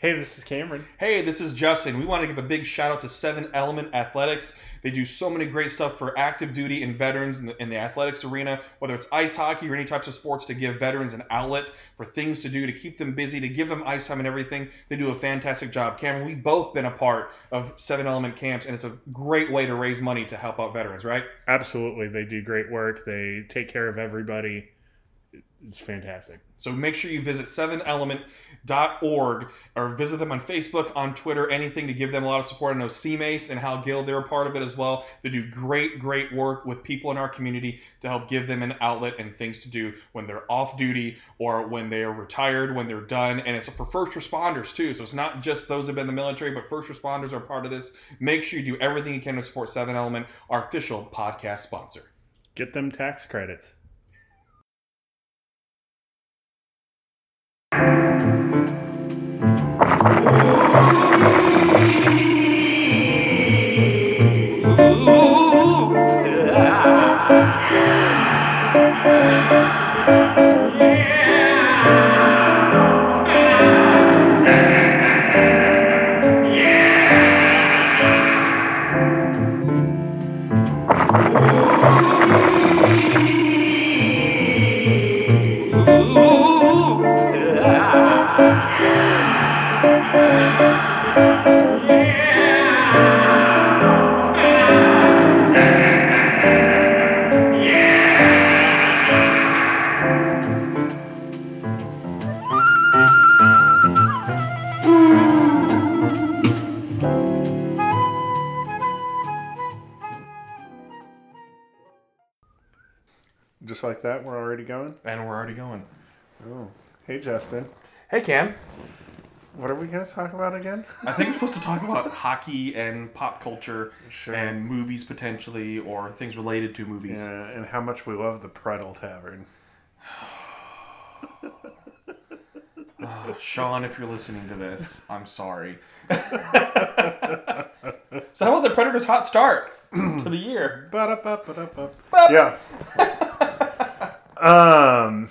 Hey, this is Cameron. Hey, this is Justin. We want to give a big shout out to Seven Element Athletics. They do so many great stuff for active duty and veterans in the, in the athletics arena, whether it's ice hockey or any types of sports to give veterans an outlet for things to do, to keep them busy, to give them ice time and everything. They do a fantastic job. Cameron, we've both been a part of Seven Element camps, and it's a great way to raise money to help out veterans, right? Absolutely. They do great work. They take care of everybody. It's fantastic. So make sure you visit 7element.org or visit them on Facebook, on Twitter, anything to give them a lot of support. I know CMACE and Hal Guild, they're a part of it as well. They do great, great work with people in our community to help give them an outlet and things to do when they're off duty or when they are retired, when they're done. And it's for first responders too. So it's not just those that have been in the military, but first responders are part of this. Make sure you do everything you can to support 7 Element, our official podcast sponsor. Get them tax credits. Just like that, we're already going. And we're already going. Oh, hey Justin, Hey, Cam. what are we going to talk about again? I think we're supposed to talk about hockey and pop culture Sure. and movies potentially, or things related to movies. Yeah, and how much we love the Pretzel Tavern. Sean, if you're listening to this, I'm sorry. so how about the Predators' hot start to the year? Ba-da-ba-ba-da-ba. Yeah. um,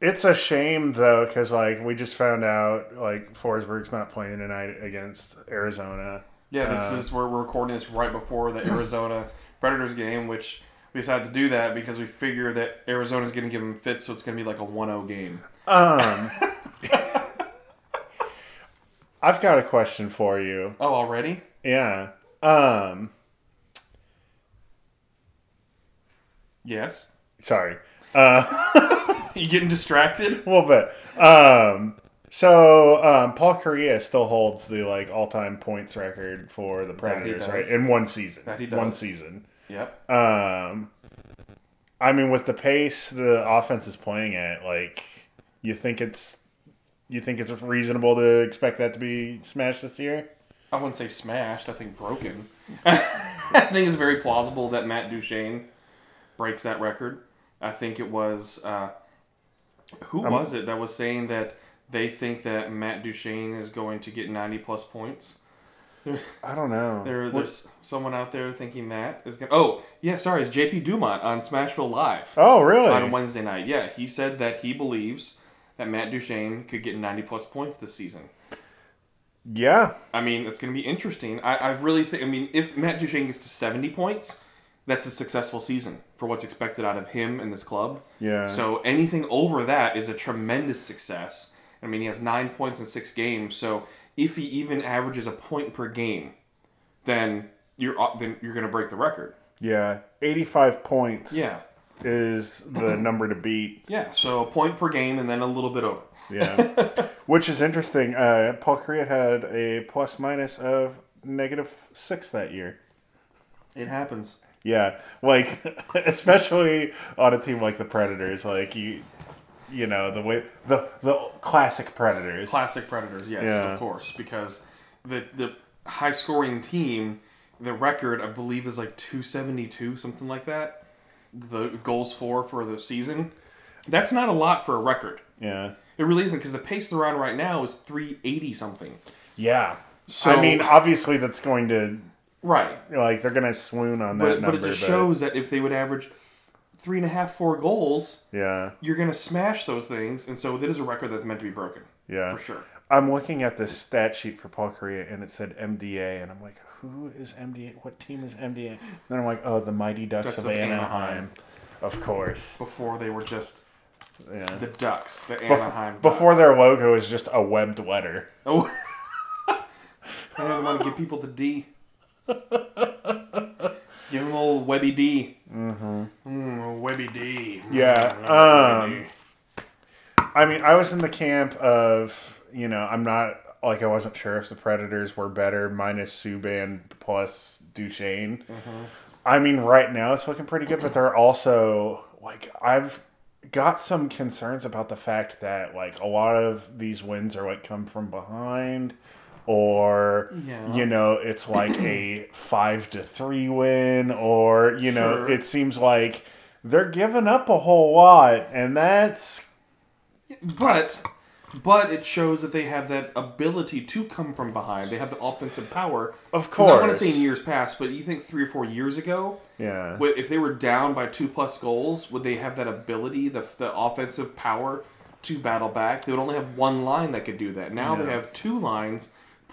it's a shame though, because like we just found out like Forsberg's not playing tonight against Arizona. Yeah, this Uh, is where we're recording this right before the Arizona Predators game, which we decided to do that because we figure that Arizona's going to give them fits, so it's going to be like a 1-0 game. Um, I've got a question for you. Oh, already? Yeah. Um, Yes. sorry. Uh, You getting distracted? a little bit. Um, so um, Paul Kariya still holds the like all-time points record for the Predators, right? In one season. That he One season. Yep. Um, I mean, with the pace the offense is playing at, like, you think it's you think it's reasonable to expect that to be smashed this year? I wouldn't say smashed. I think broken. I think it's very plausible that Matt Duchene breaks that record. I think it was uh, who Um, was it that was saying that they think that Matt Duchene is going to get ninety plus points. I don't know. There, there's someone out there thinking that is going. to Oh, yeah, sorry, it's JP Dumont on Smashville Live oh, really? on Wednesday night. Yeah, he said that he believes that Matt Duchene could get ninety plus points this season. yeah. I mean, it's going to be interesting. I, I really think. I mean, if Matt Duchene gets to seventy points, that's a successful season for what's expected out of him and this club. Yeah. So anything over that is a tremendous success. I mean, he has nine points in six games. So if he even averages a point per game, then you're uh, then you're going to break the record. Yeah. 85 points Yeah. is the number to beat. Yeah. So a point per game and then a little bit over. Yeah. Which is interesting. Uh, Paul Kariya had a plus minus of negative six that year. It happens. Yeah, like especially on a team like the Predators, like you, you know the way the the classic Predators. Classic Predators, yes, Yeah. of course, because the the high scoring team, the record I believe is like two seventy two, something like that. The goals for for the season, that's not a lot for a record. Yeah, It really isn't because the pace they're on right now is three eighty something. yeah. So I mean, obviously that's going to right, like they're going to swoon on that but number. but it just shows that if they would average three and a half, four goals, Yeah. you're going to smash those things. And so that is a record that's meant to be broken, Yeah. for sure. I'm looking at this stat sheet for Paul Kariya and it said MDA and I'm like, who is MDA? What team is MDA? And then I'm like, oh, the Mighty Ducks, Ducks of, of Anaheim. Anaheim. Of course. Before they were just Yeah. the Ducks, the Bef- Anaheim. before their logo is just a webbed letter. Oh. I don't want to give people the D. Give them old Webby D. Mm-hmm. Mm, Webby D. Yeah, Mm, I um, Webby D. I mean, I was in the camp of, you know, I'm not like I wasn't sure if the Predators were better minus Subban plus Duchene. I mean, right now it's looking pretty good, but they're also like I've got some concerns about the fact that like a lot of these wins are like come from behind or Yeah. you know it's like a 5 to 3 win or you know Sure. it seems like they're giving up a whole lot and that's But but it shows that they have that ability to come from behind. They have the offensive power. Of course, I want to say in years past, but you think three or four years ago, yeah if they were down by two plus goals, would they have that ability, the, the offensive power to battle back? They would only have one line that could do that. Now they have two lines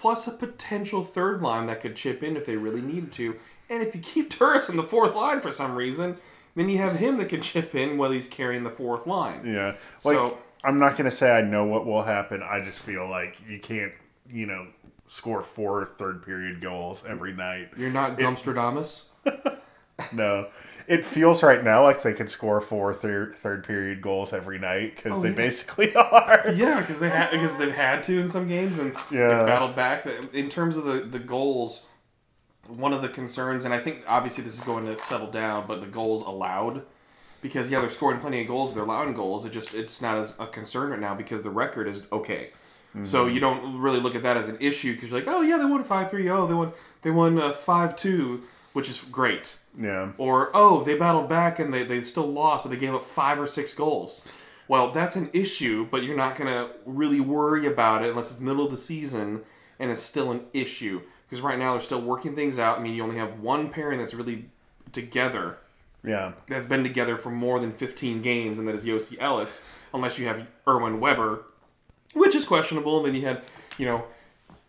plus a potential third line that could chip in if they really needed to. And if you keep Turris in the fourth line for some reason, then you have him that can chip in while he's carrying the fourth line. Yeah. Like So- I'm not gonna say I know what will happen. I just feel like you can't, you know, score four third period goals every night. You're not Gumstradamus. No. It feels right now like they could score four third third period goals every night because Oh, they yeah. basically are. Yeah, because they had because they've had to in some games and Yeah. battled back. In terms of the the goals, one of the concerns, and I think obviously this is going to settle down, but the goals allowed, because yeah, they're scoring plenty of goals, they're allowing goals. It just it's not as a concern right now because the record is okay. So you don't really look at that as an issue because you're like, oh yeah, they won five three. Oh, they won they won uh, five two, which is great. Yeah. Or, oh, they battled back and they, they still lost, but they gave up five or six goals. Well, that's an issue, but you're not going to really worry about it unless it's the middle of the season and it's still an issue. Because right now they're still working things out. I mean, you only have one pairing that's really together, Yeah. that's been together for more than 15 games, and that is Josi Ellis, unless you have Irwin Weber, which is questionable. And then you had, you know,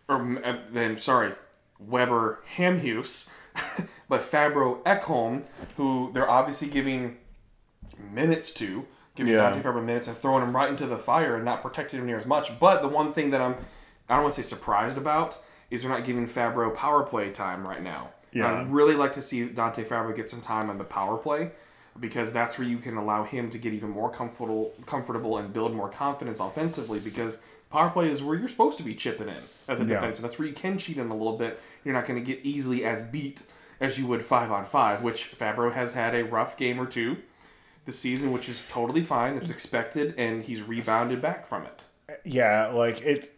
or uh, then, sorry, Weber Hamhuis, but Fabbro Ekholm, who they're obviously giving minutes to, giving Yeah. Dante Fabbro minutes and throwing him right into the fire and not protecting him near as much. But the one thing that I'm, I don't want to say surprised about, is they're not giving Fabbro power play time right now. Yeah. I'd really like to see Dante Fabbro get some time on the power play because that's where you can allow him to get even more comfortable comfortable and build more confidence offensively because power play is where you're supposed to be chipping in as a Yeah. defenseman. That's where you can cheat in a little bit. You're not going to get easily as beat as you would 5 on 5, which Fabbro has had a rough game or two this season, which is totally fine. It's expected and he's rebounded back from it. Yeah, like it.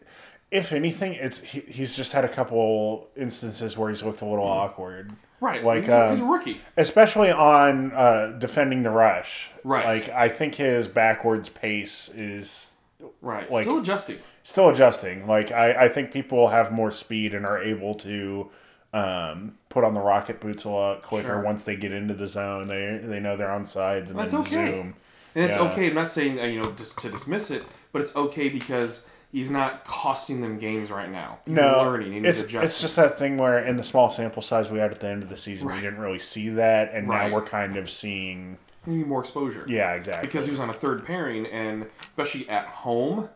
If anything, it's he, he's just had a couple instances where he's looked a little awkward, Right. Like, he's, a- he's a um, rookie. especially on uh, defending the rush. Right. Like I think his backwards pace is Right. like- Still adjusting. still adjusting. Like I, I think people have more speed and are able to um, put on the rocket boots a lot quicker Sure. once they get into the zone. They they know they're on sides and That's okay. zoom. And it's Yeah. okay. I'm not saying uh, you know just to dismiss it, but it's okay because he's not costing them games right now. He's No, learning and it's it's just that thing where in the small sample size we had at the end of the season, we didn't really see that, and Right. now we're kind of seeing. You need more exposure. Yeah, exactly. Because he was on a third pairing, and especially at home,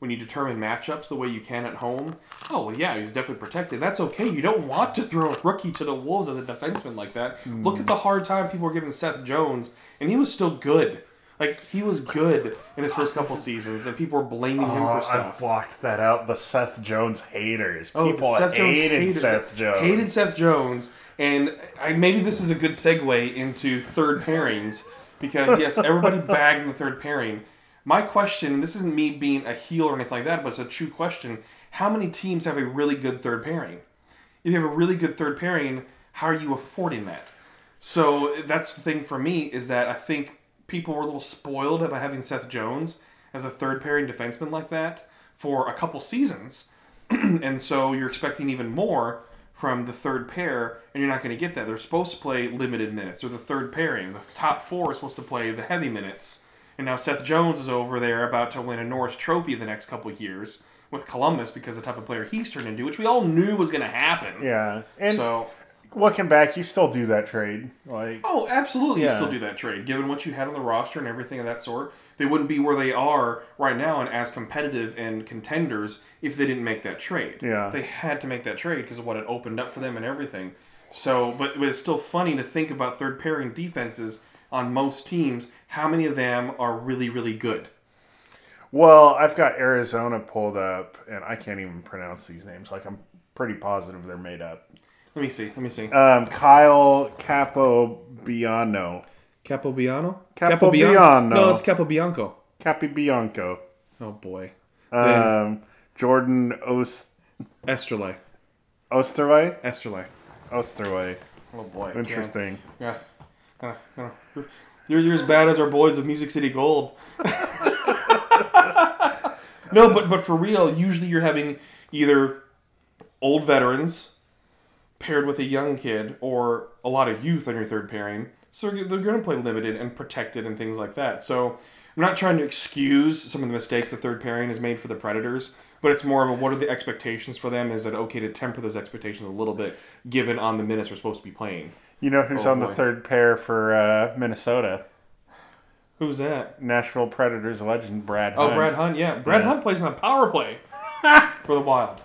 when you determine matchups the way you can at home, oh well, yeah, he's definitely protected. That's okay. You don't want to throw a rookie to the wolves as a defenseman like that. Look at the hard time people were giving Seth Jones, and he was still good. Like he was good in his first couple seasons, and people were blaming him Oh, for uh, stuff. I've blocked that out. The Seth Jones haters. Oh, People Seth Jones hated, Seth Jones. Hated Seth Jones, and I, maybe this is a good segue into third pairings because yes, everybody bags in the third pairing. My question, and this isn't me being a heel or anything like that, but it's a true question: How many teams have a really good third pairing? If you have a really good third pairing, how are you affording that? So that's the thing for me is that I think people were a little spoiled by having Seth Jones as a third pairing defenseman like that for a couple seasons, and so you're expecting even more. from the third pair, and you're not going to get that. They're supposed to play limited minutes. They're the third pairing. The top four are supposed to play the heavy minutes. And now Seth Jones is over there about to win a Norris Trophy the next couple of years with Columbus because of the type of player he's turned into, which we all knew was going to happen. Yeah, and So, looking back, you still do that trade. Like, oh, absolutely, you still do that trade. Given what you had on the roster and everything of that sort, they wouldn't be where they are right now and as competitive and contenders if they didn't make that trade. Yeah. They had to make that trade because of what it opened up for them and everything. So, but, but it's still funny to think about third pairing defenses on most teams. How many of them are really, really good? well, I've got Arizona pulled up, and I can't even pronounce these names. Like, I'm pretty positive they're made up. Let me see. Let me see. Um, Kyle Capobiano, Capobiano? Capobiano. No, it's Capobianco. Capibianco, Oh boy. um, Jordan Ost- Esterle. Osterwey, Esterle. Osterwey. Oh boy. Interesting. Yeah. Yeah. yeah. You're, you're as bad as our boys of Music City Gold. no, but but for real, usually you're having either old veterans paired with a young kid or a lot of youth on your third pairing. So they're, they're going to play limited and protected and things like that. So I'm not trying to excuse some of the mistakes the third pairing has made for the Predators, but it's more of a what are the expectations for them? Is it okay to temper those expectations a little bit given on the minutes we're supposed to be playing? You know who's Oh, on boy. the third pair for uh, Minnesota? Who's that? Nashville Predators legend Brad. Hunt. Oh, Brad Hunt. Yeah, Brad Yeah. Hunt plays on the power play for the Wild.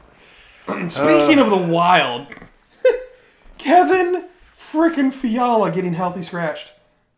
Speaking of the Wild, Kevin freaking Fiala getting healthy scratched.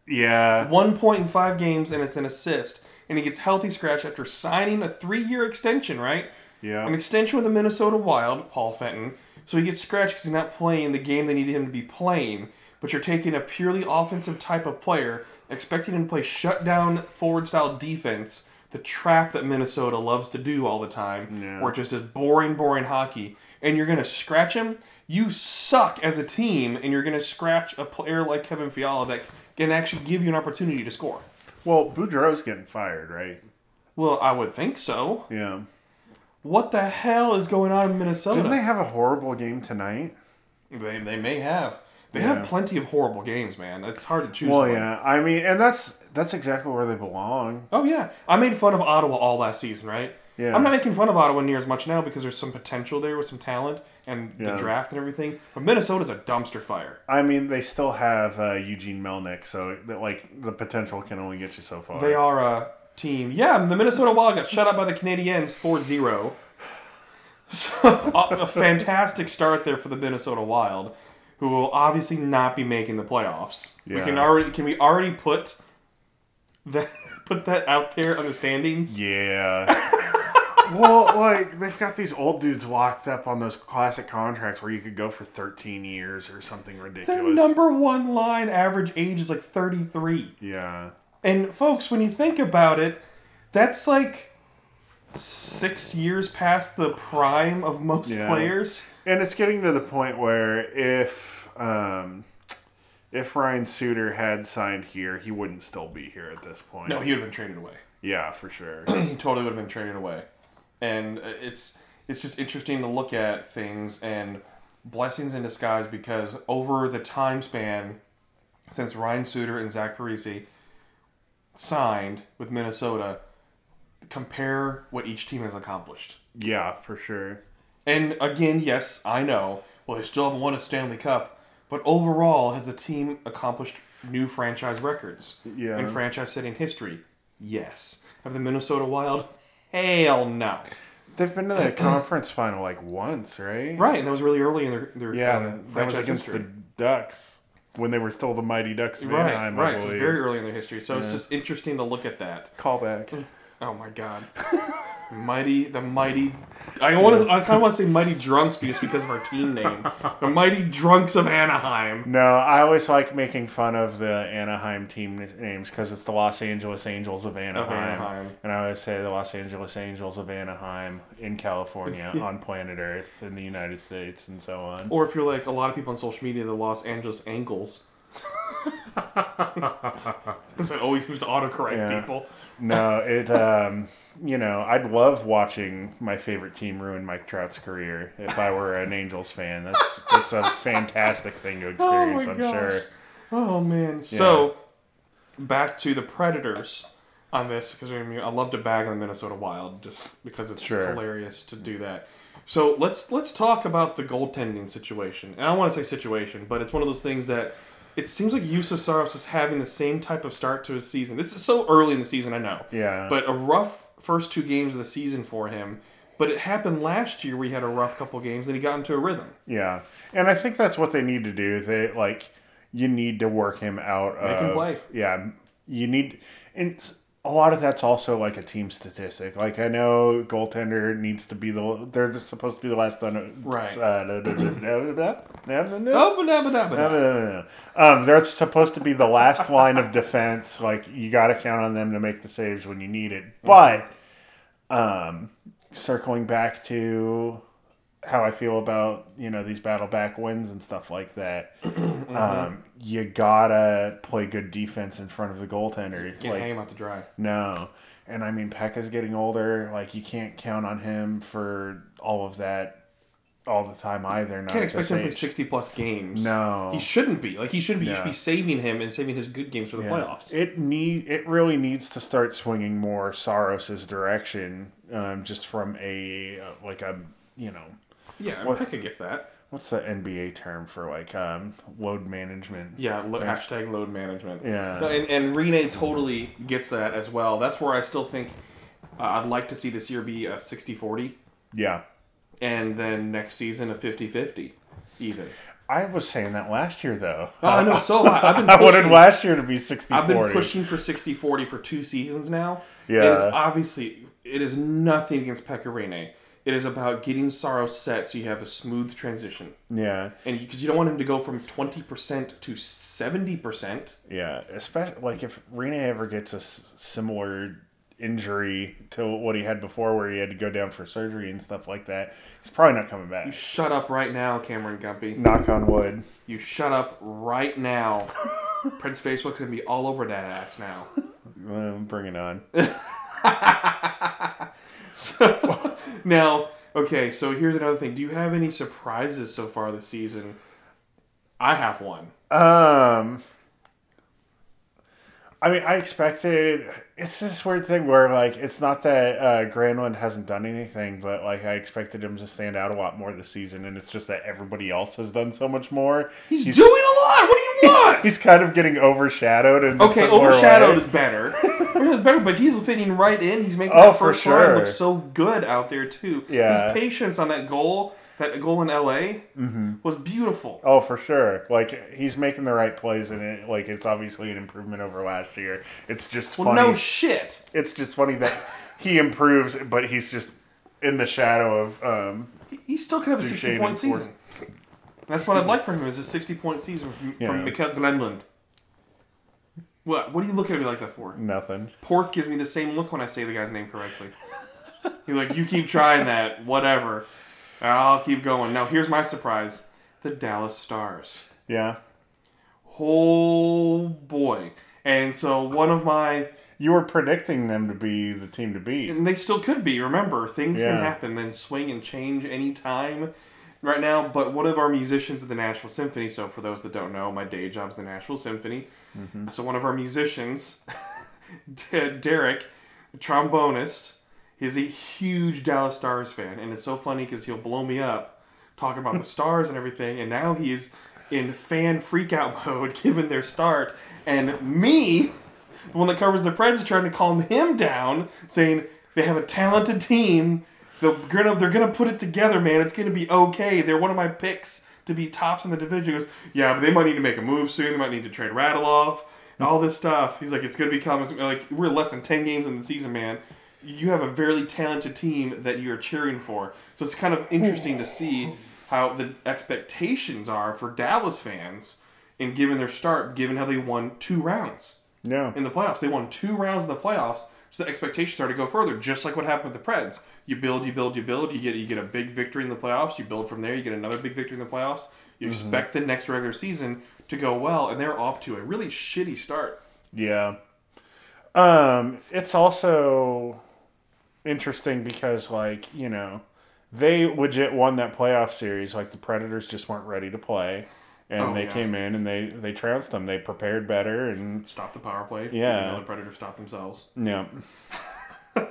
Yeah, One point in five games, and it's an assist. And he gets healthy scratch after signing a three-year extension, right? yeah. An extension with the Minnesota Wild, Paul Fenton. So he gets scratched because he's not playing the game they needed him to be playing. But you're taking a purely offensive type of player, expecting him to play shutdown forward style defense, the trap that Minnesota loves to do all the time, Yeah. where it just is boring, boring hockey. And you're going to scratch him? You suck as a team, and you're going to scratch a player like Kevin Fiala that can actually give you an opportunity to score. Well, Boudreau's getting fired, right? Well, I would think so. Yeah. What the hell is going on in Minnesota? Didn't they have a horrible game tonight? They, they may have. They Yeah. have plenty of horrible games, man. It's hard to choose. Well, one. yeah. I mean, and that's that's exactly where they belong. Oh yeah, I made fun of Ottawa all last season, right? Yeah. I'm not making fun of Ottawa near as much now because there's some potential there with some talent and Yeah. the draft and everything. But Minnesota's a dumpster fire. I mean, they still have uh, Eugene Melnyk, so that like the potential can only get you so far. They are a team. Yeah, the Minnesota Wild got shut out by the Canadiens 4-0. So a, a fantastic start there for the Minnesota Wild, who will obviously not be making the playoffs. We can already can we already put that put that out there on the standings? Yeah. well, like they've got these old dudes locked up on those classic contracts where you could go for 13 years or something ridiculous. Their number one line average age is like 33. yeah. And folks, when you think about it, that's like six years past the prime of most Yeah. players. And it's getting to the point where if um, if Ryan Suter had signed here, he wouldn't still be here at this point. No, he would have been traded away. yeah, for sure. he totally would have been traded away. And uh, it's it's just interesting to look at things and blessings in disguise because over the time span since Ryan Suter and Zach Parise signed with Minnesota, compare what each team has accomplished. yeah, for sure. And again, yes, I know. Well, they still haven't won a Stanley Cup, but overall, has the team accomplished new franchise records Yeah. and franchise-setting history? Yes. Have the Minnesota Wild? Hell no. They've been to the conference final like once, right? Right, and that was really early in their their Yeah, uh, that was franchise against history. the Ducks when they were still the mighty Ducks of Right, Anaheim, right. So it's very early in their history. So it's just interesting to look at that. Callback. Oh my god. mighty the mighty I want to I kind of want to say mighty drunks just because of our team name. The mighty drunks of Anaheim. No, I always like making fun of the Anaheim team names because it's the Los Angeles Angels of Anaheim. Anaheim. And I always say the Los Angeles Angels of Anaheim in California, on planet Earth, in the United States, and so on. Or if you're like a lot of people on social media, the Los Angeles Angles. Because it always seems to autocorrect Yeah. people. No, it. Um, you know, I'd love watching my favorite team ruin Mike Trout's career if I were an Angels fan. That's that's a fantastic thing to oh experience, I'm gosh. sure. Oh man. So back to the Predators on this because I mean I love to bag on the Minnesota Wild just because it's Sure. hilarious to do that. So let's let's talk about the goaltending situation. And I don't want to say situation, but it's one of those things that it seems like Juuse Saros is having the same type of start to his season. This is so early in the season, I know. Yeah. But a rough first two games of the season for him. But it happened last year We had a rough couple games and he got into a rhythm. Yeah, and I think that's what they need to do. They like you need to work him out. Make him play. Yeah, you need, and a lot of that's also like a team statistic. Like I know goaltender needs to be the they're supposed to be the last on Right. Um, they're supposed to be the last line of defense. Like you got to count on them to make the saves when you need it. But, um, circling back to how I feel about you know these battle back wins and stuff like that, um, you gotta play good defense in front of the goaltender. It's Can't like hang him out to dry. no. And I mean, Pekka's getting older. Like, you can't count on him for all of that all the time either. Not Can't expect him to play 60 plus games. No. He shouldn't be. Like, he shouldn't be. You should be saving him and saving his good games for the Yeah. playoffs. It need it really needs to start swinging more Saros's direction, um, just from a uh, like a you know Yeah, What- could gets that. what's the NBA term for like um, load management? Yeah, lo- hashtag load management. Yeah. No, and, and Rinne totally gets that as well. That's where I still think uh, I'd like to see this year be a 60 40 Yeah, and then next season a 50 50 even. I was saying that last year though. Oh, I know. So I. I've been I wanted last year to be 60 I've been pushing for 60 40 for two seasons now. Yeah. And it's obviously, it is nothing against Pekka Rinne. It is about getting Saros set so you have a smooth transition. Yeah, And because you don't want him to go from 20% to 70%. yeah. Especially like if Rinne ever gets a s- similar injury to what he had before, where he had to go down for surgery and stuff like that, he's probably not coming back. You shut up right now, Cameron Gumpy. Knock on wood. You shut up right now. Prince Facebook's going to be all over that ass now. Uh, bring it on. So, now, okay, so here's another thing. Do you have any surprises so far this season? I have one. Um, I mean, I expected. It's this weird thing where, like, it's not that uh, Granlund hasn't done anything, but like, I expected him to stand out a lot more this season, and it's just that everybody else has done so much more. He's, doing a lot. What do you want? He's kind of getting overshadowed, and Okay, overshadowed is better. It's better, but he's fitting right in. He's making Oh, that for first line sure. look so good out there too. Yeah. His patience on that goal, that goal in LA, Mm-hmm. was beautiful. Oh, for sure. Like he's making the right plays, and it like it's obviously an improvement over last year. It's just Well, funny. no shit. it's just funny that he improves, but he's just in the shadow of um, He- still could have a sixty point season. That's what I'd like from him is a sixty point season from, Yeah. from Glenlund. What? What are you looking at me like that for? nothing. Porth gives me the same look when I say the guy's name correctly. He's like, "You keep trying that, whatever. I'll keep going." Now, here's my surprise: the Dallas Stars. Yeah, Oh boy! And so one of my, you were predicting them to be the team to beat. and they still could be. Remember, things can happen, and swing and change anytime. Right now, but one of our musicians at the Nashville Symphony. So, for those that don't know, my day job's the Nashville Symphony. Mm-hmm. So, one of our musicians, Derek, trombonist, is a huge Dallas Stars fan, and it's so funny because he'll blow me up talking about the Stars and everything, and now he's in fan freakout mode given their start, and me, the one that covers the Preds, is trying to calm him down, saying they have a talented team. They're gonna, they're gonna put it together, man. It's gonna be okay. They're one of my picks to be tops in the division. He goes, yeah, but they might need to make a move soon. They might need to trade Radulov and all this stuff. He's like, it's gonna be coming. like we're less than ten games in the season, man. You have a very talented team that you're cheering for. So it's kind of interesting to see how the expectations are for Dallas fans and given their start, given how they won two rounds Yeah, in the playoffs. They won two rounds in the playoffs, so the expectations are to go further, just like what happened with the Preds. You build, you build, you build. You get you get a big victory in the playoffs. You build from there. You get another big victory in the playoffs. You expect the next regular season to go well, and they're off to a really shitty start. yeah. Um, it's also interesting because like you know they legit won that playoff series. Like the Predators just weren't ready to play, and Oh, they yeah. came in and they they trounced them. They prepared better and stopped the power play. Yeah. the Predators stopped themselves. yeah.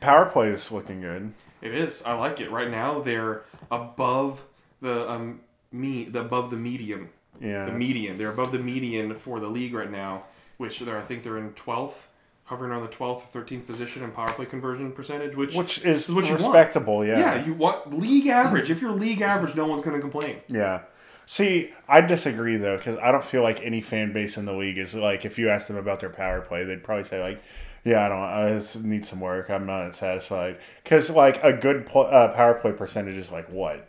Power play is looking good. It is. I like it. Right now they're above the um me the above the medium. Yeah. The median. They're above the median for the league right now, which they're I think they're in twelfth, hovering around the twelfth or thirteenth position in power play conversion percentage, which Which is is what you want. respectable, yeah. yeah, you want league average. If you're league average, no one's gonna complain. Yeah. See, I disagree though, because I don't feel like any fan base in the league is like. If you ask them about their power play, they'd probably say like, "Yeah, I don't. I need some work. I'm not satisfied." Because like a good pl- uh, power play percentage is like what?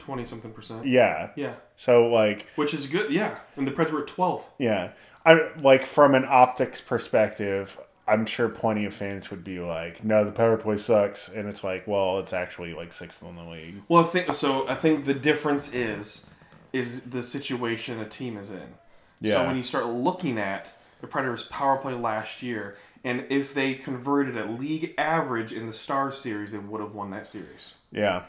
Twenty something percent. Yeah. Yeah. So like, Which is good, yeah. And the Preds were at twelve. yeah, I like from an optics perspective. I'm sure plenty of fans would be like, "No, the power play sucks," and it's like, well, it's actually like sixth in the league. Well, I think so. I think the difference is is the situation a team is in. Yeah. So when you start looking at the Predators' power play last year, and if they converted at league average in the Star Series, they would have won that series. Yeah.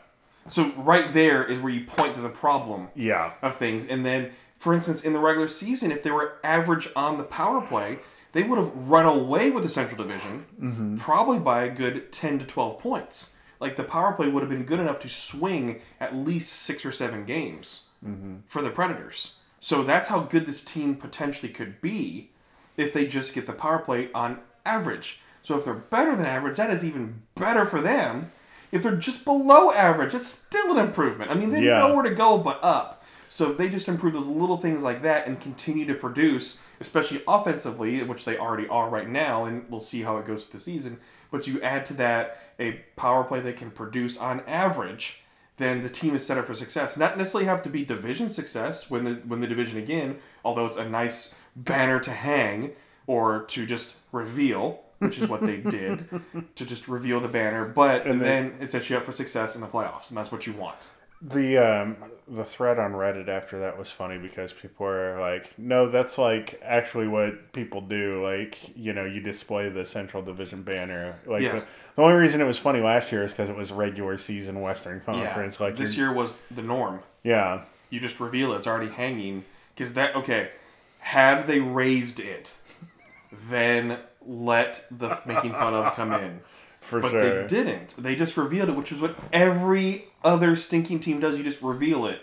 So right there is where you point to the problem Yeah. of things. And then, for instance, in the regular season, if they were average on the power play, they would have run away with the Central Division, mm-hmm. probably by a good 10 to 12 points. Like the power play would have been good enough to swing at least six or seven games mm-hmm. for the Predators. So that's how good this team potentially could be if they just get the power play on average. So if they're better than average, that is even better for them. If they're just below average, it's still an improvement. I mean, they Yeah. know where to go but up. So if they just improve those little things like that and continue to produce, especially offensively, which they already are right now, and we'll see how it goes with the season. But you add to that a power play they can produce on average, then the team is set up for success. Not necessarily have to be division success when the when the division again, although it's a nice banner to hang or to just reveal, which is what they did, to just reveal the banner. But And then it sets you up for success in the playoffs, and that's what you want. The um the thread on Reddit after that was funny because people were like, "No, that's like actually what people do. Like, you know, you display the Central Division banner. Like, Yeah. the, the only reason it was funny last year is because it was regular season Western Conference. Like, this year was the norm. yeah, You just reveal it; it's already hanging. Because that okay, had they raised it, then let the making fun of come in. for But sure. they didn't. They just revealed it, which is what every other stinking team does. You just reveal it.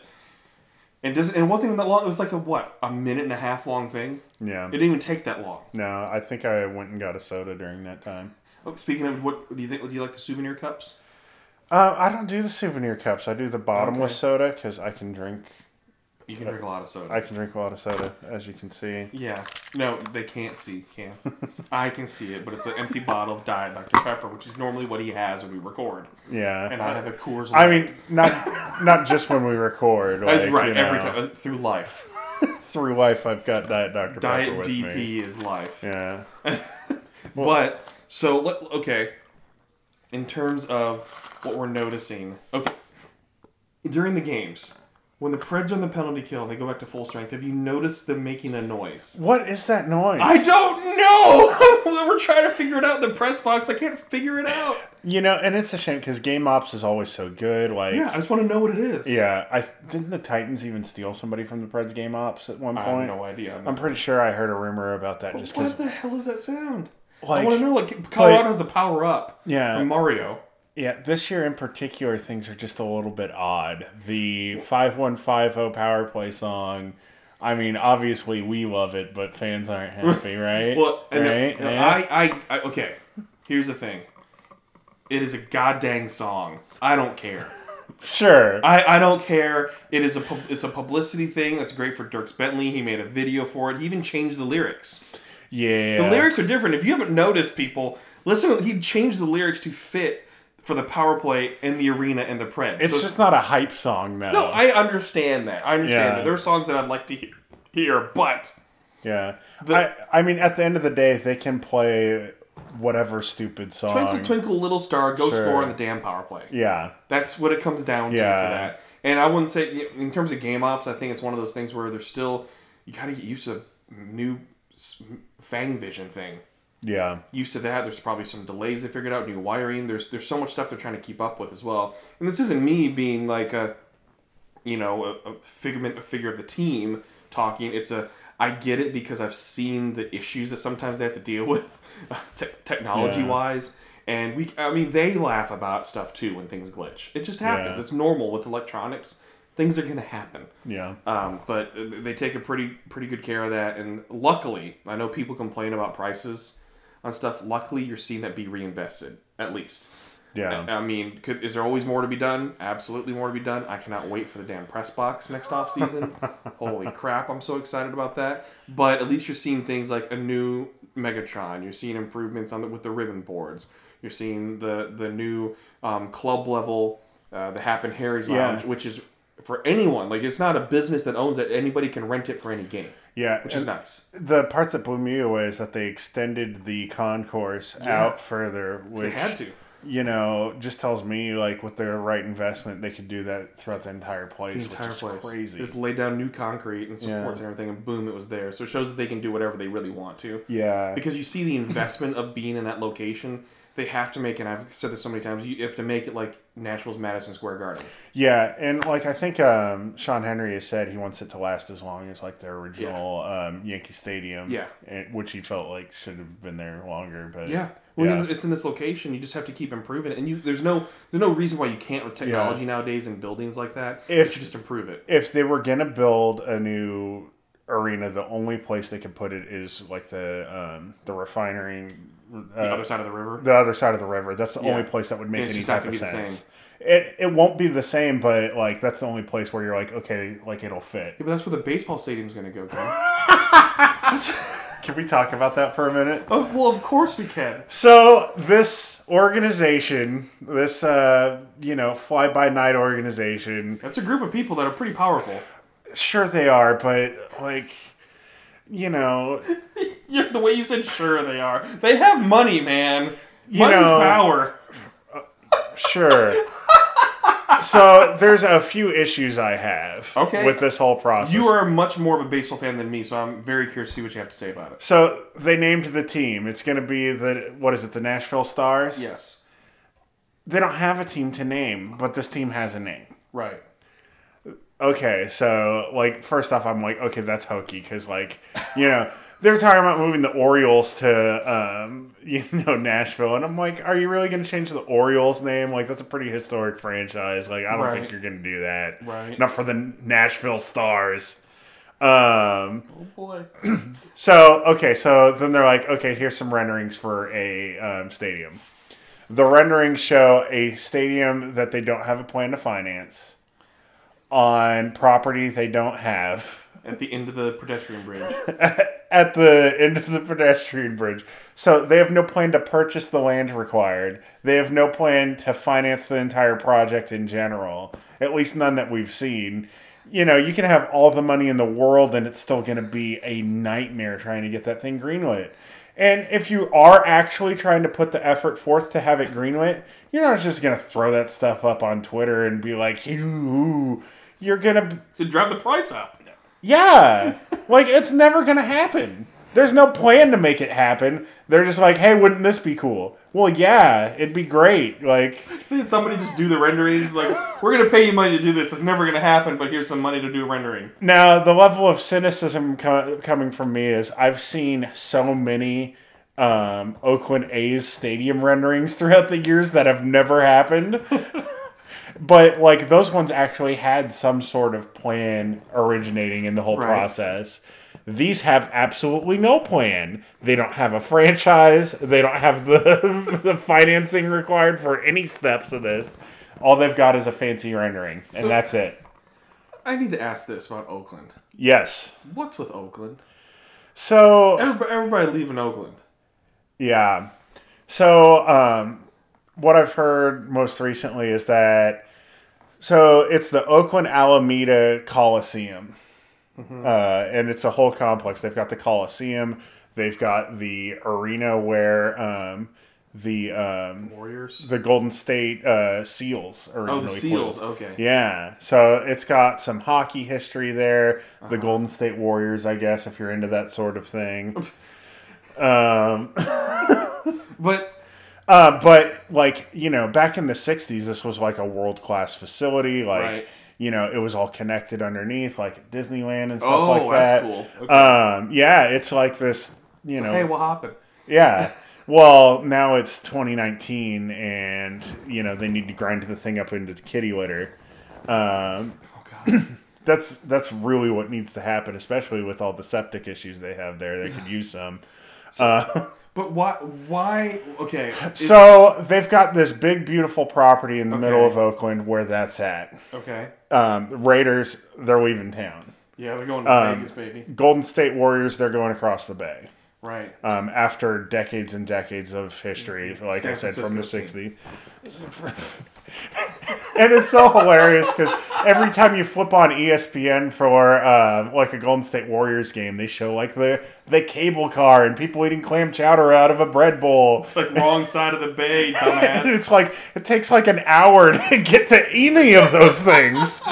And does and it wasn't even that long. It was like a what, a minute and a half long thing. Yeah. It didn't even take that long. No, I think I went and got a soda during that time. Oh, speaking of, what do you think? Do you like the souvenir cups? Uh, I don't do the souvenir cups. I do the bottomless Okay. soda because I can drink. You can drink a lot of soda. I can drink a lot of soda, as you can see. Yeah. No, they can't see. Can I can see it, but it's an empty bottle of Diet Dr Pepper, which is normally what he has when we record. Yeah. And I have a Coors. I mean, not not just when we record. Like, right you every time uh, through life. through life, I've got Diet Dr Pepper Diet with DP me. is life. Yeah. But so let okay. In terms of what we're noticing, okay, during the games, when the Preds are in the penalty kill and they go back to full strength, have you noticed them making a noise? What is that noise? I don't know. we're trying to figure it out in the press box. I can't figure it out. You know, and it's a shame because Game Ops is always so good. Like, Yeah, I just want to know what it is. yeah, I didn't the Titans even steal somebody from the Preds Game Ops at one I point. have no idea. I'm pretty sure I heard a rumor about that just what the hell is that sound? I want to know. Like Colorado has the power up yeah, from Mario. Yeah, this year in particular, things are just a little bit odd. The 5150 power play song, I mean, obviously we love it, but fans aren't happy, right? Well, and right? Yeah. I, I, I, okay. Here's the thing. It is a goddamn song. I don't care. sure. I, I don't care. It is a it's a publicity thing that's great for Dierks Bentley. He made a video for it. He even changed the lyrics. yeah. The lyrics are different. If you haven't noticed, people listen. He changed the lyrics to fit for the power play in the arena and the Preds. It's So just not a hype song, though. no. I understand that. I understand Yeah. that. There are songs that I'd like to hear, hear but yeah. The- I, I mean, at the end of the day, they can play whatever stupid song. Twinkle Twinkle Little Star, go Sure. score on the damn power play. Yeah. That's what it comes down to Yeah. for that. And I wouldn't say in terms of game ops, I think it's one of those things where there's still you got to get used to new Fang Vision thing. Yeah. used to that. There's probably some delays they figured out, new wiring. There's there's so much stuff they're trying to keep up with as well. And this isn't me being like a, you know, a, a figment, a figure of the team talking. It's a I get it because I've seen the issues that sometimes they have to deal with, te- technology Yeah. wise. And we, I mean, they laugh about stuff too when things glitch. It just happens. Yeah. It's normal with electronics. Things are gonna happen. Yeah. Um, but they take a pretty pretty good care of that, and luckily, I know people complain about prices on stuff. Luckily, you're seeing that be reinvested at least. Yeah. I mean, could, is there always more to be done? Absolutely more to be done. I cannot wait for the damn press box next off season. Holy crap, I'm so excited about that. But at least you're seeing things like a new Megatron. You're seeing improvements on the, with the ribbon boards. You're seeing the the new um, club level, uh, the Happen Harry's Yeah. Lounge, which is for anyone. Like it's not a business that owns it. Anybody can rent it for any game, Yeah. which is nice. The parts that blew me away is that they extended the concourse out further, 'Cause They which had to. you know just tells me like with the right investment they could do that throughout the entire place, The entire which is place. crazy. Just laid down new concrete and supports Yeah. and everything, and boom, it was there. So it shows that they can do whatever they really want to. yeah. because you see the investment of being in that location. They have to make, and I've said this so many times, you have to make it like Nashville's Madison Square Garden. Yeah, and like I think um, Sean Henry has said he wants it to last as long as like their original um, Yankee Stadium. Yeah. and- which he felt like should have been there longer. But Yeah, well, Yeah. it's in this location. You just have to keep improving it, and you there's no there's no reason why you can't with technology nowadays in buildings like that. If- you just improve it. if they were gonna build a new arena, the only place they could put it is like the um, the refinery, uh, The other side of the river. the other side of the river. That's the Yeah. only place that would make any type of sense. same. It it won't be the same, but like that's the only place where you're like, okay, like it'll fit. Yeah, but that's where the baseball stadium's going to go. Can we talk about that for a minute? oh, well, of course we can. So this organization, this uh, you know fly by night organization, That's a group of people that are pretty powerful. sure they are, but like you know, the way you said, sure they are. They have money, man. You Money's know- power. Uh, sure. so there's a few issues I have Okay. with this whole process. You are much more of a baseball fan than me, so I'm very curious to see what you have to say about it. so they named the team. It's going to be the what is it? The Nashville Stars. Yes. They don't have a team to name, but this team has a name. Right. Okay, so like first off, I'm like, okay, that's hokey because like, you know, they're talking about moving the Orioles to um, you know Nashville, and I'm like, are you really going to change the Orioles name? Like that's a pretty historic franchise. Like I don't Right. think you're going to do that. Right. Not for the Nashville Stars. Um. Oh boy. So okay, so then they're like, okay, here's some renderings for a um, stadium. The renderings show a stadium that they don't have a plan to finance on property they don't have At the end of the pedestrian bridge. at the end of the pedestrian bridge. So they have no plan to purchase the land required. They have no plan to finance the entire project in general. At least none that we've seen. You know, you can have all the money in the world and it's still going to be a nightmare trying to get that thing greenlit. And if you are actually trying to put the effort forth to have it greenlit, you're not just going to throw that stuff up on Twitter and be like, "Ooh, you're going to drive the price up. yeah. like it's never gonna happen. There's no plan to make it happen. They're just like, hey, wouldn't this be cool? Well, yeah, it'd be great. Like, Did somebody just do the renderings? Like, we're gonna pay you money to do this. It's never gonna happen, but here's some money to do a rendering. now the level of cynicism co- coming from me is I've seen so many um, Oakland A's stadium renderings throughout the years that have never happened. but like those ones actually had some sort of plan originating in the whole Right. process. These have absolutely no plan. They don't have a franchise. They don't have the, the financing required for any steps of this. All they've got is a fancy rendering, and So- that's it. I need to ask this about Oakland. Yes. What's with Oakland? So Everybody, everybody leaving Oakland. Yeah. So, um, what I've heard most recently is that so it's the Oakland Alameda Coliseum, uh, and it's a whole complex. They've got the Coliseum. They've got the arena where um, the um, Warriors. the Golden State uh, Seals Oh, the played. Seals. Okay. Yeah, so it's got some hockey history there. Uh-huh. The Golden State Warriors, I guess, if you're into that sort of thing. Um, But uh, but like you know, back in the '60s, this was like a world class facility. Like Right. you know, it was all connected underneath, like Disneyland and stuff oh, like that's that. cool. Okay. Um, yeah, it's like this. You know, hey, what happened? yeah. Well, now it's 2019, and you know they need to grind the thing up into kitty litter. Um, Oh God. that's that's really what needs to happen, especially with all the septic issues they have there. They could use some. Uh, but why? Why? Okay. so they've got this big, beautiful property in the middle of Oakland where that's at. okay. Um, Raiders, they're leaving town. Yeah, they're going to Um, Vegas, baby. Golden State Warriors, they're going across the bay. Right. um, after decades and decades of history, like I San said, from the Francisco 60s. And it's so hilarious because every time you flip on ESPN for uh, like a Golden State Warriors game, they show like the the cable car and people eating clam chowder out of a bread bowl. It's like wrong side of the bay, dumbass. it's like it takes like an hour to get to any of those things.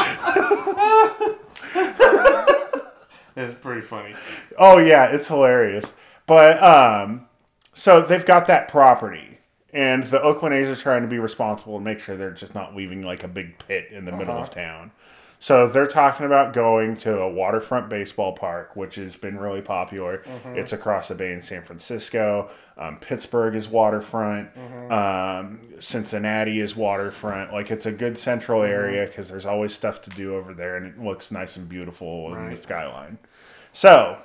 it's pretty funny. Oh yeah, it's hilarious. But um, so they've got that property, and the Oakland A's are trying to be responsible and make sure they're just not leaving like a big pit in the middle of town. So they're talking about going to a waterfront baseball park, which has been really popular. It's across the bay in San Francisco. Um, Pittsburgh is waterfront. Um, Cincinnati is waterfront. Like it's a good central area because there's always stuff to do over there, and it looks nice and beautiful in Right. the skyline. So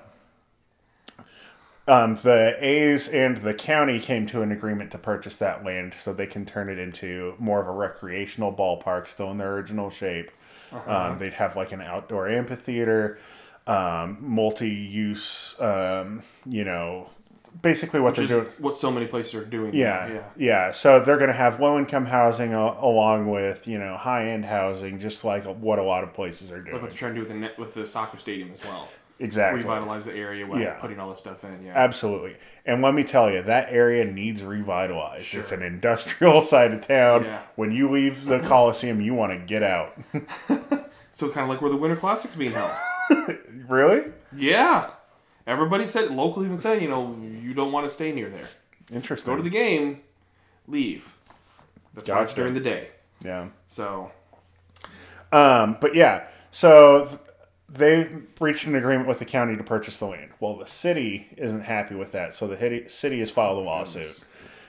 um, the A's and the county came to an agreement to purchase that land so they can turn it into more of a recreational ballpark, still in their original shape. Um, they'd have like an outdoor amphitheater, um, multi-use. Um, you know, basically what Which they're doing. what so many places are doing. Yeah, Yeah. yeah, So they're going to have low-income housing a- along with you know high-end housing, just like what a lot of places are Like doing. what they're trying to do with the net, with the soccer stadium as well. Exactly. Revitalize the area while Yeah. putting all this stuff in. Yeah. Absolutely. And let me tell you, that area needs revitalized. Sure. It's an industrial side of town. Yeah. When you leave the Coliseum, you want to get out. So kind of like where the Winter Classic's being held. really? Yeah. Everybody said, local even said, you know, you don't want to stay near there. Interesting. Go to the game, leave. That's why it's Gotcha. during the day. yeah. So, Um, but yeah, so they reached an agreement with the county to purchase the land. Well, the city isn't happy with that, so the city has filed a lawsuit.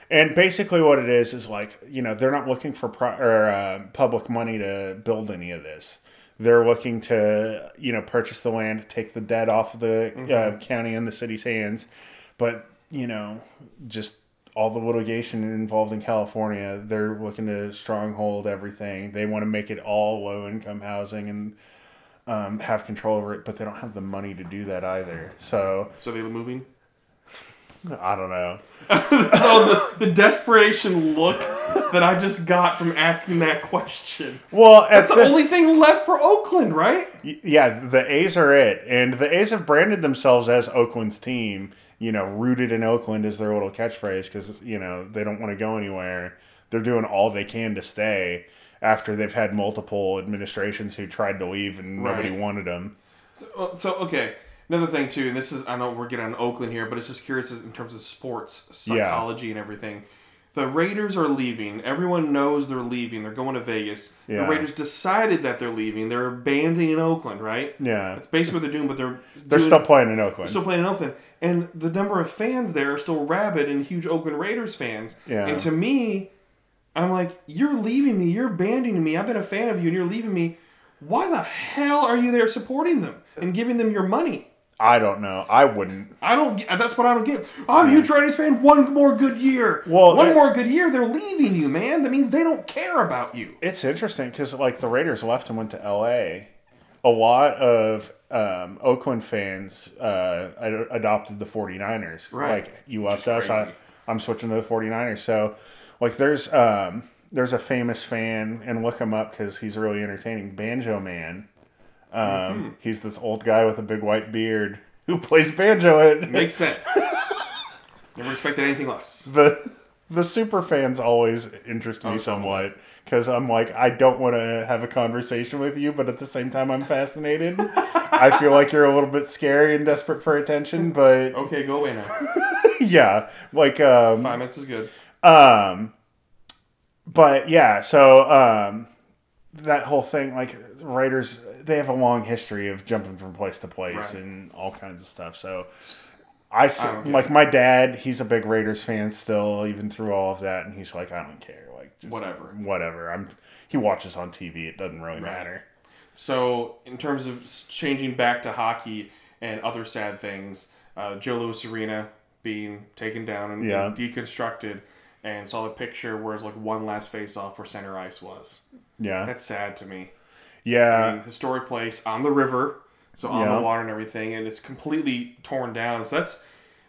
And basically, what it is is like you know they're not looking for pro- or, uh, public money to build any of this. They're looking to you know purchase the land, take the debt off of the uh, county and the city's hands, but you know just all the litigation involved in California, they're looking to stronghold everything. They want to make it all low income housing and um, have control over it, but they don't have the money to do that either. So so they were moving. I don't know. oh, the, the desperation look that I just got from asking that question. Well, That's the this- only thing left for Oakland, right? Y- Yeah, the A's are it, and the A's have branded themselves as Oakland's team. You know, rooted in Oakland is their little catchphrase because you know they don't want to go anywhere. They're doing all they can to stay after they've had multiple administrations who tried to leave and nobody wanted them. So, uh, so okay. Another thing too, and this is I know we're getting on Oakland here, but it's just curious in terms of sports psychology and everything. The Raiders are leaving. Everyone knows they're leaving. They're going to Vegas. Yeah. The Raiders decided that they're leaving. They're abandoning Oakland, right? Yeah, That's basically what they're doing. But they're they're doing- still playing in Oakland. still playing in Oakland, and the number of fans there are still rabid and huge Oakland Raiders fans. Yeah. And to me, I'm like, you're leaving me. You're abandoning me. I've been a fan of you, and you're leaving me. Why the hell are you there supporting them and giving them your money? I don't know. I wouldn't. I don't. That's what I don't get. I'm a huge Raiders fan. One more good year. Well, one it- more good year. They're leaving you, man. That means they don't care about you. It's interesting because like the Raiders left and went to L.A. A lot of um, Oakland fans uh, ad- adopted the 49ers. Right. Like you left us. I, I'm switching to the 49ers. So like there's um, there's a famous fan and look him up because he's really entertaining. Banjo Man. Um, Mm-hmm. He's this old guy with a big white beard who plays banjo. It Makes sense. Never expected anything less. the the super fans always interest me Oh, somewhat because I'm like I don't want to have a conversation with you, but at the same time I'm fascinated. I feel like you're a little bit scary and desperate for attention, but Okay, go away now. yeah, like um, Five minutes is good. Um, but yeah, so um, that whole thing, like Raiders, they have a long history of jumping from place to place Right. and all kinds of stuff. So I, don't like my dad, he's a big Raiders fan still, even through all of that, and he's like, I don't care, like just Whatever. whatever. I'm he watches on TV. It doesn't really Right. matter. So, in terms of changing back to hockey and other sad things, uh, Joe Louis Arena being taken down and, Yeah. and deconstructed, and saw the picture where it's like one last face off where center ice was. Yeah, That's sad to me. I yeah, mean, historic place on the river, so on Yeah. the water and everything, and it's completely torn down. So that's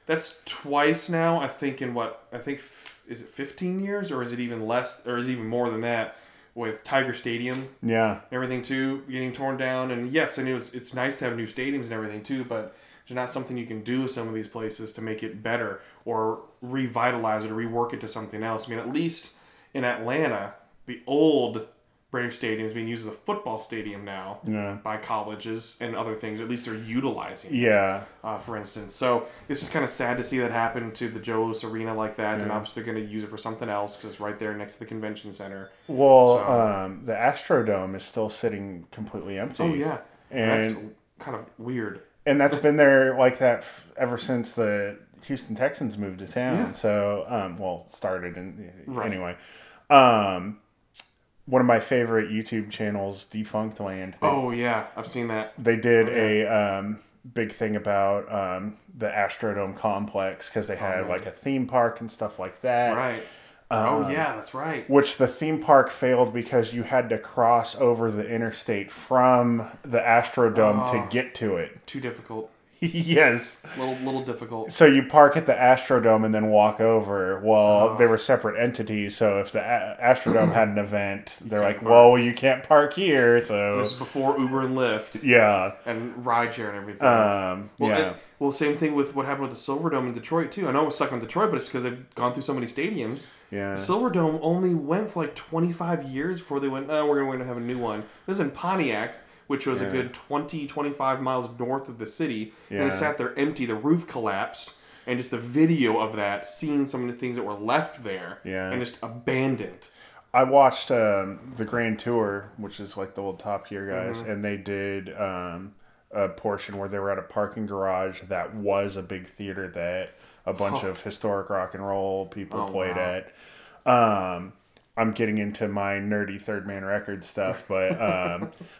that's twice now. I think in what I think f- is it 15 years or is it even less or is it even more than that with Tiger Stadium yeah, everything too getting torn down. And yes, and knew it's, it's nice to have new stadiums and everything too, but there's not something you can do with some of these places to make it better or revitalize it or rework it to something else. I mean, at least in Atlanta, the old Brave Stadium is being used as a football stadium now yeah, by colleges and other things. At least they're utilizing it, yeah. uh, for instance. So it's just kind of sad to see that happen to the Joe Louis Arena like that. And obviously they're going to use it for something else because it's right there next to the convention center. Well, So- um, the Astrodome is still sitting completely empty. Oh, yeah. and That's kind of weird. And that's been there like that f- ever since the Houston Texans moved to town. Yeah. So, um, well, started and Right. anyway. Um, one of my favorite YouTube channels, Defunctland. They, Oh yeah, I've seen that. they did Oh, a um, big thing about um, the Astrodome complex because they had Oh, like a theme park and stuff like that. Right. Um, oh yeah, that's right. Which the theme park failed because you had to cross over the interstate from the Astrodome Oh. to get to it. Too difficult. yes. Little little difficult. So you park at the Astrodome and then walk over. Well, Oh. they were separate entities. So if the A- Astrodome had an event, they're like, park. "Well, you can't park here." So This is before Uber and Lyft yeah, and rideshare and everything. um, well, yeah, well, same thing with what happened with the Silverdome in Detroit too. I know it was stuck in Detroit, but it's because they've gone through so many stadiums. yeah, The Silverdome only went for like 25 years before they went. Oh, we're going to have a new one. This is in Pontiac, which was a good 20, 25 miles north of the city, and it sat there empty. The roof collapsed, and just the video of that, seeing some of the things that were left there, Yeah. and just abandoned. I watched um, the Grand Tour, which is like the old Top Gear guys, Mm-hmm. and they did um, a portion where they were at a parking garage that was a big theater that a bunch of historic rock and roll people Oh, played wow. at. Um, I'm getting into my nerdy Third Man Records stuff, but um,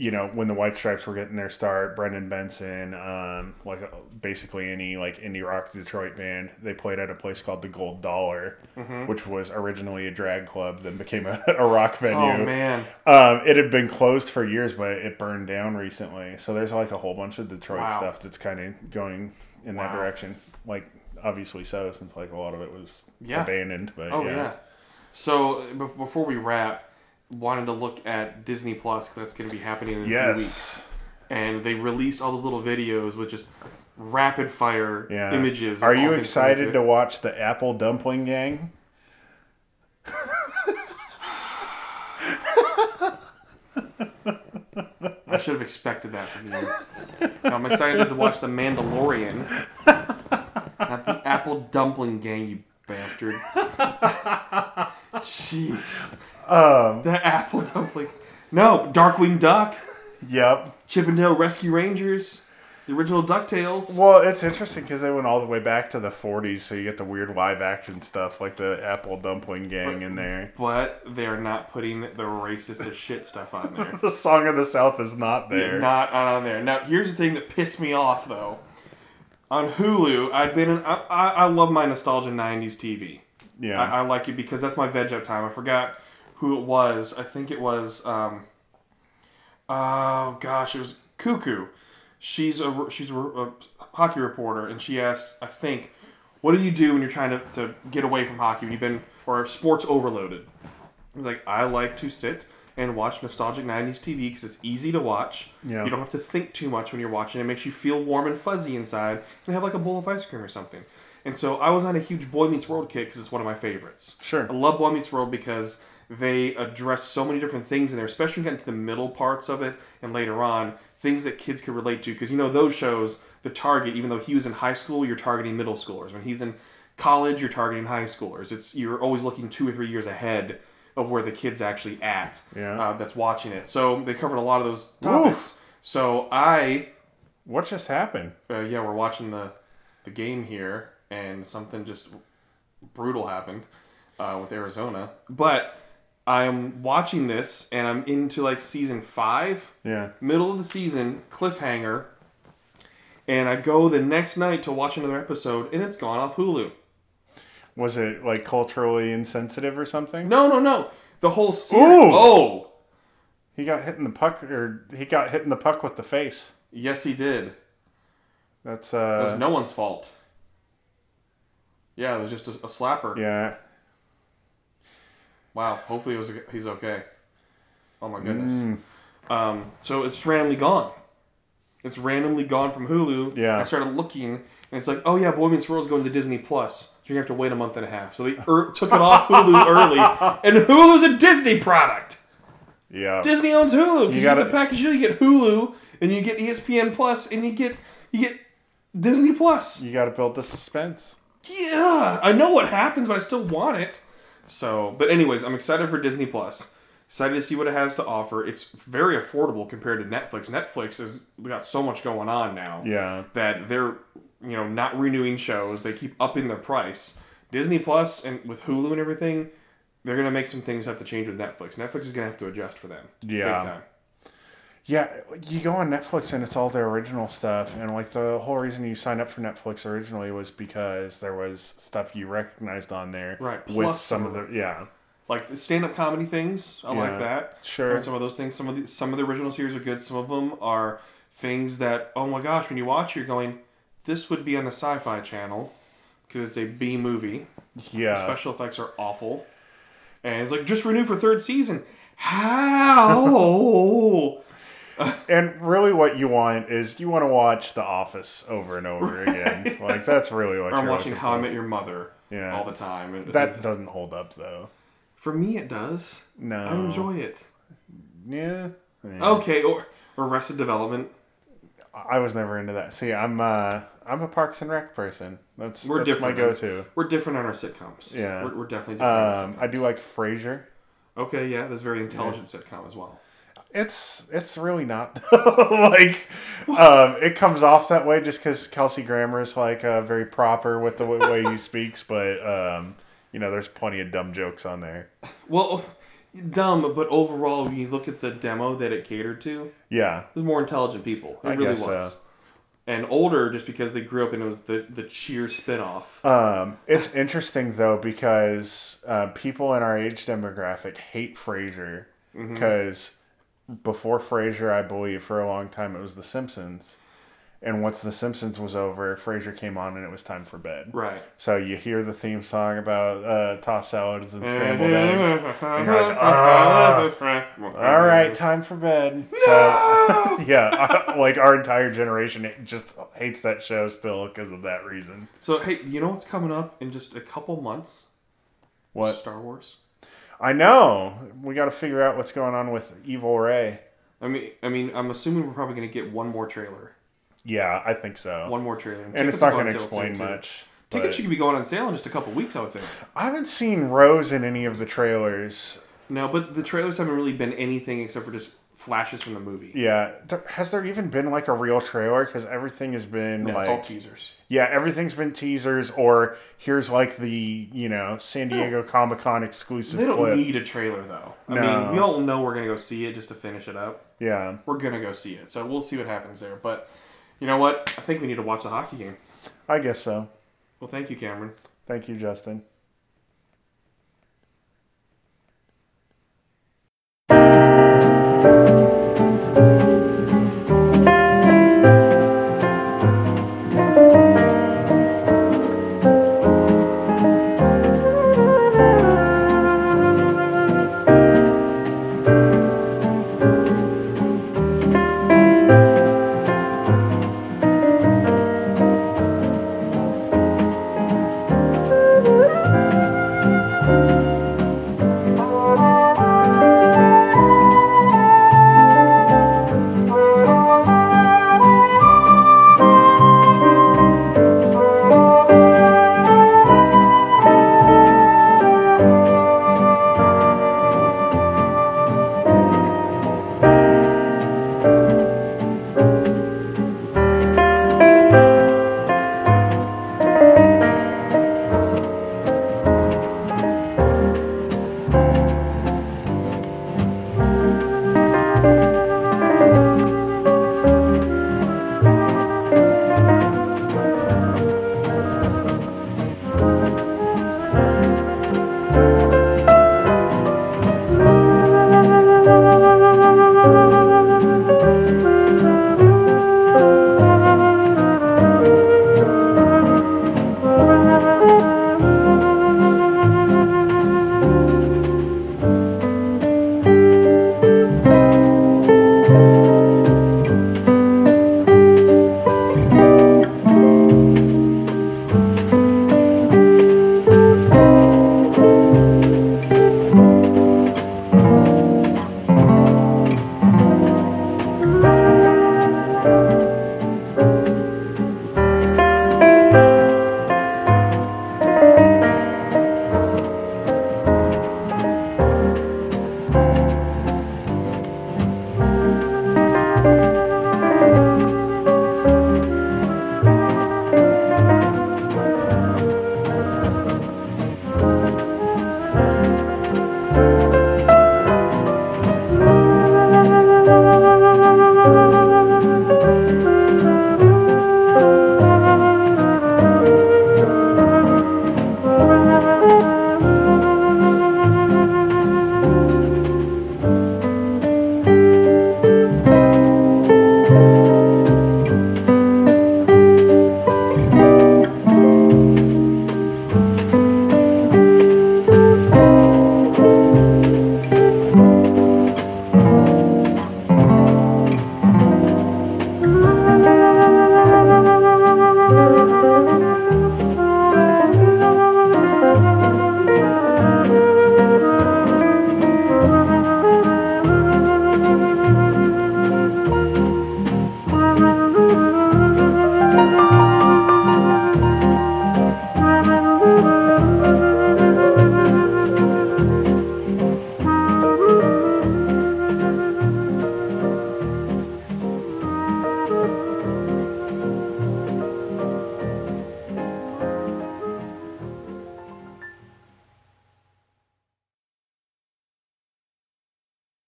you know when the White Stripes were getting their start, Brendan Benson, um, like uh, basically any like indie rock Detroit band, they played at a place called the Gold Dollar, Mm-hmm. which was originally a drag club, then became a, a rock venue. Oh man, Um, it had been closed for years, but it burned down recently. So there's like a whole bunch of Detroit Wow. stuff that's kind of going in that direction. Like obviously so, since like a lot of it was Yeah. abandoned. But Oh yeah. yeah. So be- before we wrap, wanted to look at Disney Plus 'cause that's going to be happening in a few weeks, and they released all those little videos with just rapid fire Yeah. images. Are you excited to watch the Apple Dumpling Gang? I should have expected that from you. Now, I'm excited to watch The Mandalorian, not the Apple Dumpling Gang, you bastard. Jeez, Um. the Apple Dumpling. No, Darkwing Duck, Yep. Chip 'n Dale Rescue Rangers, the original Ducktales. Well, it's interesting because they went all the way back to the 40s, so you get the weird live action stuff like the Apple Dumpling Gang in there. But they're not putting the racist as shit stuff on there. The Song of the South is not there. Not on there. Now, here's the thing that pissed me off, though. On Hulu, I've been in, I, I, I love my nostalgia '90s TV. yeah. I, I like it because that's my veg up time. I forgot who it was. I think it was. Um, oh gosh, it was Cuckoo. She's a she's a, a hockey reporter, and she asked, I think, what do you do when you're trying to, to get away from hockey when you've been or sports overloaded? He's like, I like to sit and watch nostalgic 90s TV because it's easy to watch. Yeah. You don't have to think too much when you're watching. It makes you feel warm and fuzzy inside and have like a bowl of ice cream or something. And so I was on a huge Boy Meets World kick because it's one of my favorites. Sure. I love Boy Meets World because they address so many different things in there, especially getting to the middle parts of it and later on, things that kids could relate to. Because you know those shows, the target, even though he was in high school, you're targeting middle schoolers. When he's in college, you're targeting high schoolers. It's you're always looking two or three years ahead of where the kid's actually at. Yeah. Uh, that's watching it. So they covered a lot of those topics. So I What just happened? uh, yeah, we're watching the the game here, and something just brutal happened uh, with Arizona. But I'm watching this, and I'm into like season five, Yeah. middle of the season, cliffhanger, and I go the next night to watch another episode, and it's gone off Hulu. Was it like culturally insensitive or something? No, no, no. The whole series. Ooh. Oh, He got hit in the puck, or he got hit in the puck with the face. yes, he did. That's uh It was uh, no one's fault. Yeah, it was just a, a slapper. yeah. Wow. Hopefully, it was he's okay. Oh my goodness. Mm. Um, so it's randomly gone. It's randomly gone from Hulu. Yeah. I started looking, and it's like, oh yeah, Boy Meets World is going to Disney Plus, so you have to wait a month and a half. So they er- took it off Hulu early, and Hulu's a Disney product. Yeah. Disney owns Hulu. You You, get the package deal. You get Hulu, and you get ESPN Plus, and you get you get Disney Plus. You got to build the suspense. Yeah, I know what happens, but I still want it. So, but anyways, I'm excited for Disney Plus. Excited to see what it has to offer. It's very affordable compared to Netflix. Netflix has got so much going on now Yeah. that they're you know not renewing shows. They keep upping their price. Disney Plus and with Hulu and everything, they're gonna make some things have to change with Netflix. Netflix is gonna have to adjust for them. Yeah. Yeah, you go on Netflix and it's all the original stuff, and like the whole reason you signed up for Netflix originally was because there was stuff you recognized on there, Right, With plus some some of the yeah, Like stand up comedy things, I Yeah. like that. Sure. And some of those things, some of the some of the original series are good. Some of them are things that oh my gosh, when you watch, you're going, this would be on the Sci-Fi Channel because it's a B movie. yeah, Special effects are awful, and it's like just renewed for third season. How? and really what you want is you want to watch The Office over and over again. Like that's really what Or I'm you're watching How I. Met Your Mother Yeah. all the time. and- That doesn't hold up though. for me it does. No, I enjoy it. Yeah, Yeah. Okay, or Arrested Development. I was never into that. See, I'm uh, I'm a Parks and Rec person. That's We're that's my go-to. We're different on our sitcoms. Yeah. we're, we're definitely different. on our Um, I do like Frasier. Okay, yeah, that's a very intelligent sitcom as well. It's it's really not like um, it comes off that way just because Kelsey Grammer is like uh, very proper with the way he speaks, but um, you know there's plenty of dumb jokes on there. Well, dumb, but overall, when you look at the demo that it catered to, Yeah, there's more intelligent people. It I really guess was. so. And older, just because they grew up and it was the the Cheers spinoff. um, it's interesting though because uh, people in our age demographic hate Frasier Mm-hmm. because before Frasier, I believe for a long time it was The Simpsons, and once The Simpsons was over, Frasier came on and it was time for bed. Right. So you hear the theme song about uh, tossed salads and scrambled eggs. And you're like, "Ah, all right, time for bed. So yeah, like our entire generation just hates that show still because of that reason. So hey, you know what's coming up in just a couple months? What Star Wars. I know, we got to figure out what's going on with Evil Rey. I mean, I mean, I'm assuming we're probably going to get one more trailer. Yeah, I think so. One more trailer, and tickets it's not going to explain too. much. Tickets should be going on sale in just a couple weeks, I would think. I haven't seen Rose in any of the trailers. No, but the trailers haven't really been anything except for just flashes from the movie. Yeah, has there even been like a real trailer? Because everything has been No, like it's all teasers. Yeah, everything's been teasers or here's like the, you know, San Diego Comic Con exclusive They don't clip. need a trailer though. I No. mean, we all know we're gonna go see it just to finish it up. yeah. We're gonna go see it, so we'll see what happens there. But you know what? I think we need to watch the hockey game. I guess so. Well, thank you, Cameron. Thank you, Justin.